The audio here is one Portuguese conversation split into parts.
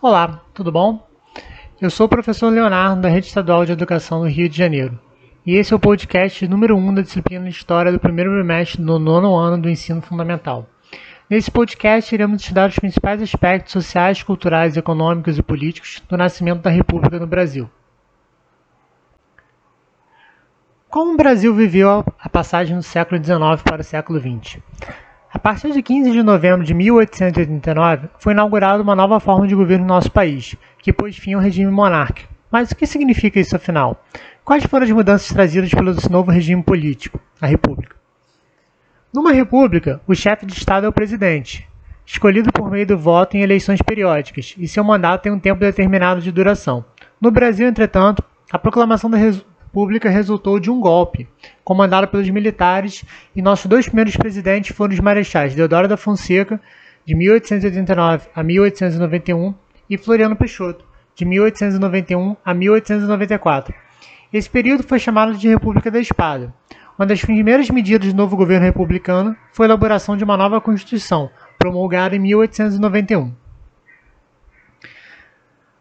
Olá, tudo bom? Eu sou o professor Leonardo da Rede Estadual de Educação do Rio de Janeiro e esse é o podcast número 1 um da disciplina de História do primeiro bimestre do nono ano do ensino fundamental. Nesse podcast, iremos estudar os principais aspectos sociais, culturais, econômicos e políticos do nascimento da República no Brasil. Como o Brasil viveu a passagem do século XIX para o século XX? A partir de 15 de novembro de 1889, foi inaugurada uma nova forma de governo no nosso país, que pôs fim ao regime monárquico. Mas o que significa isso afinal? Quais foram as mudanças trazidas pelo novo regime político, a República? Numa república, o chefe de Estado é o presidente, escolhido por meio do voto em eleições periódicas, e seu mandato tem um tempo determinado de duração. No Brasil, entretanto, a proclamação da República resultou de um golpe, comandado pelos militares, e nossos dois primeiros presidentes foram os marechais Deodoro da Fonseca, de 1889 a 1891, e Floriano Peixoto, de 1891 a 1894. Esse período foi chamado de República da Espada. Uma das primeiras medidas do novo governo republicano foi a elaboração de uma nova Constituição, promulgada em 1891.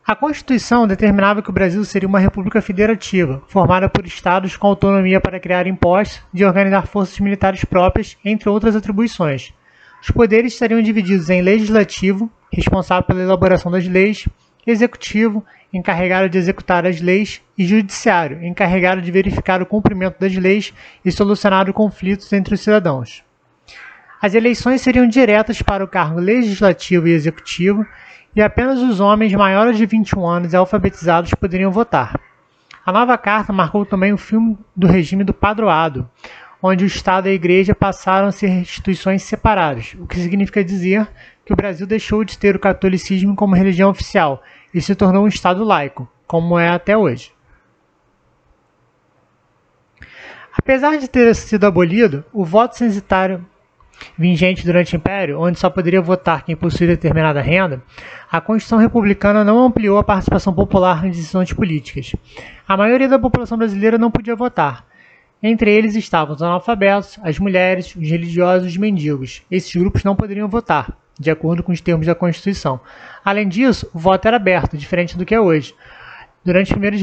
A Constituição determinava que o Brasil seria uma república federativa, formada por estados com autonomia para criar impostos e organizar forças militares próprias, entre outras atribuições. Os poderes estariam divididos em legislativo, responsável pela elaboração das leis, executivo, encarregado de executar as leis, e judiciário, encarregado de verificar o cumprimento das leis e solucionar conflitos entre os cidadãos. As eleições seriam diretas para o cargo legislativo e executivo e apenas os homens maiores de 21 anos e alfabetizados poderiam votar. A nova carta marcou também o fim do regime do padroado, onde o Estado e a Igreja passaram a ser instituições separadas, o que significa dizer que o Brasil deixou de ter o catolicismo como religião oficial e se tornou um Estado laico, como é até hoje. Apesar de ter sido abolido, o voto censitário vigente durante o Império, onde só poderia votar quem possuía determinada renda, a Constituição Republicana não ampliou a participação popular em decisões políticas. A maioria da população brasileira não podia votar. Entre eles estavam os analfabetos, as mulheres, os religiosos e os mendigos. Esses grupos não poderiam votar, de acordo com os termos da Constituição. Além disso, o voto era aberto, diferente do que é hoje. Durante as primeiras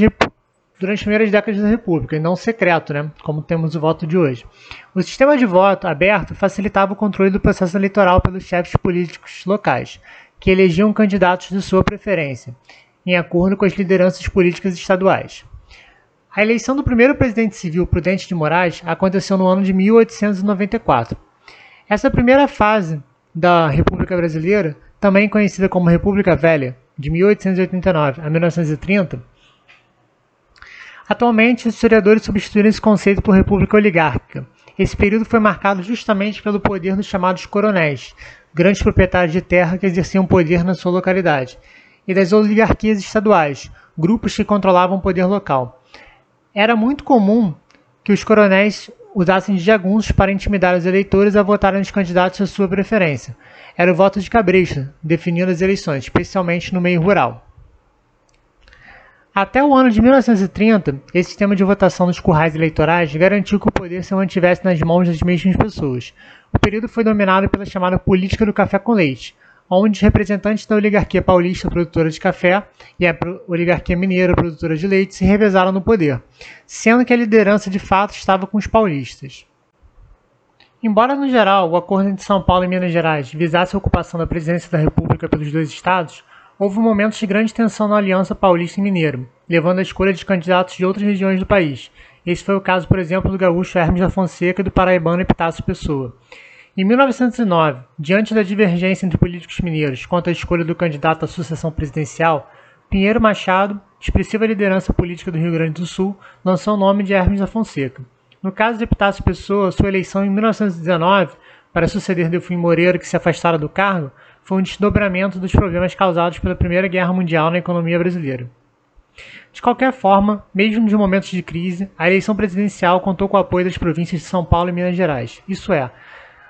durante as primeiras décadas da República, e não secreto, né, como temos o voto de hoje. O sistema de voto aberto facilitava o controle do processo eleitoral pelos chefes políticos locais, que elegiam candidatos de sua preferência, em acordo com as lideranças políticas estaduais. A eleição do primeiro presidente civil, Prudente de Moraes, aconteceu no ano de 1894. Essa primeira fase da República Brasileira, também conhecida como República Velha, de 1889 a 1930, Atualmente, os historiadores substituíram esse conceito por república oligárquica. Esse período foi marcado justamente pelo poder dos chamados coronéis, grandes proprietários de terra que exerciam poder na sua localidade, e das oligarquias estaduais, grupos que controlavam o poder local. Era muito comum que os coronéis usassem de jagunços para intimidar os eleitores a votarem nos candidatos de sua preferência. Era o voto de cabresto, definindo as eleições, especialmente no meio rural. Até o ano de 1930, esse sistema de votação dos currais eleitorais garantiu que o poder se mantivesse nas mãos das mesmas pessoas. O período foi dominado pela chamada política do café com leite, onde os representantes da oligarquia paulista produtora de café e a oligarquia mineira produtora de leite se revezaram no poder, sendo que a liderança de fato estava com os paulistas. Embora, no geral, o acordo entre São Paulo e Minas Gerais visasse a ocupação da presidência da República pelos dois estados, houve momentos de grande tensão na Aliança Paulista e Mineiro, levando à escolha de candidatos de outras regiões do país. Esse foi o caso, por exemplo, do gaúcho Hermes da Fonseca e do paraibano Epitácio Pessoa. Em 1909, diante da divergência entre políticos mineiros quanto à escolha do candidato à sucessão presidencial, Pinheiro Machado, expressiva liderança política do Rio Grande do Sul, lançou o nome de Hermes da Fonseca. No caso de Epitácio Pessoa, sua eleição em 1919 para suceder Delfim Moreira, que se afastara do cargo, foi um desdobramento dos problemas causados pela Primeira Guerra Mundial na economia brasileira. De qualquer forma, mesmo de momentos de crise, a eleição presidencial contou com o apoio das províncias de São Paulo e Minas Gerais. Isso é,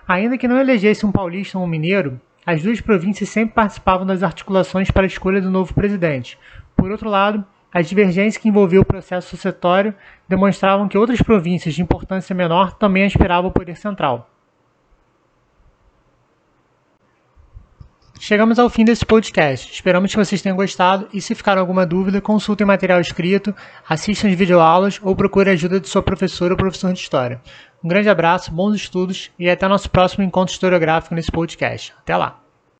ainda que não elegesse um paulista ou um mineiro, as duas províncias sempre participavam das articulações para a escolha do novo presidente. Por outro lado, as divergências que envolviam o processo sucessório demonstravam que outras províncias de importância menor também aspiravam ao poder central. Chegamos ao fim desse podcast. Esperamos que vocês tenham gostado e se ficar alguma dúvida, consultem material escrito, assistam as videoaulas ou procure ajuda de sua professora ou professor de história. Um grande abraço, bons estudos e até nosso próximo encontro historiográfico nesse podcast. Até lá!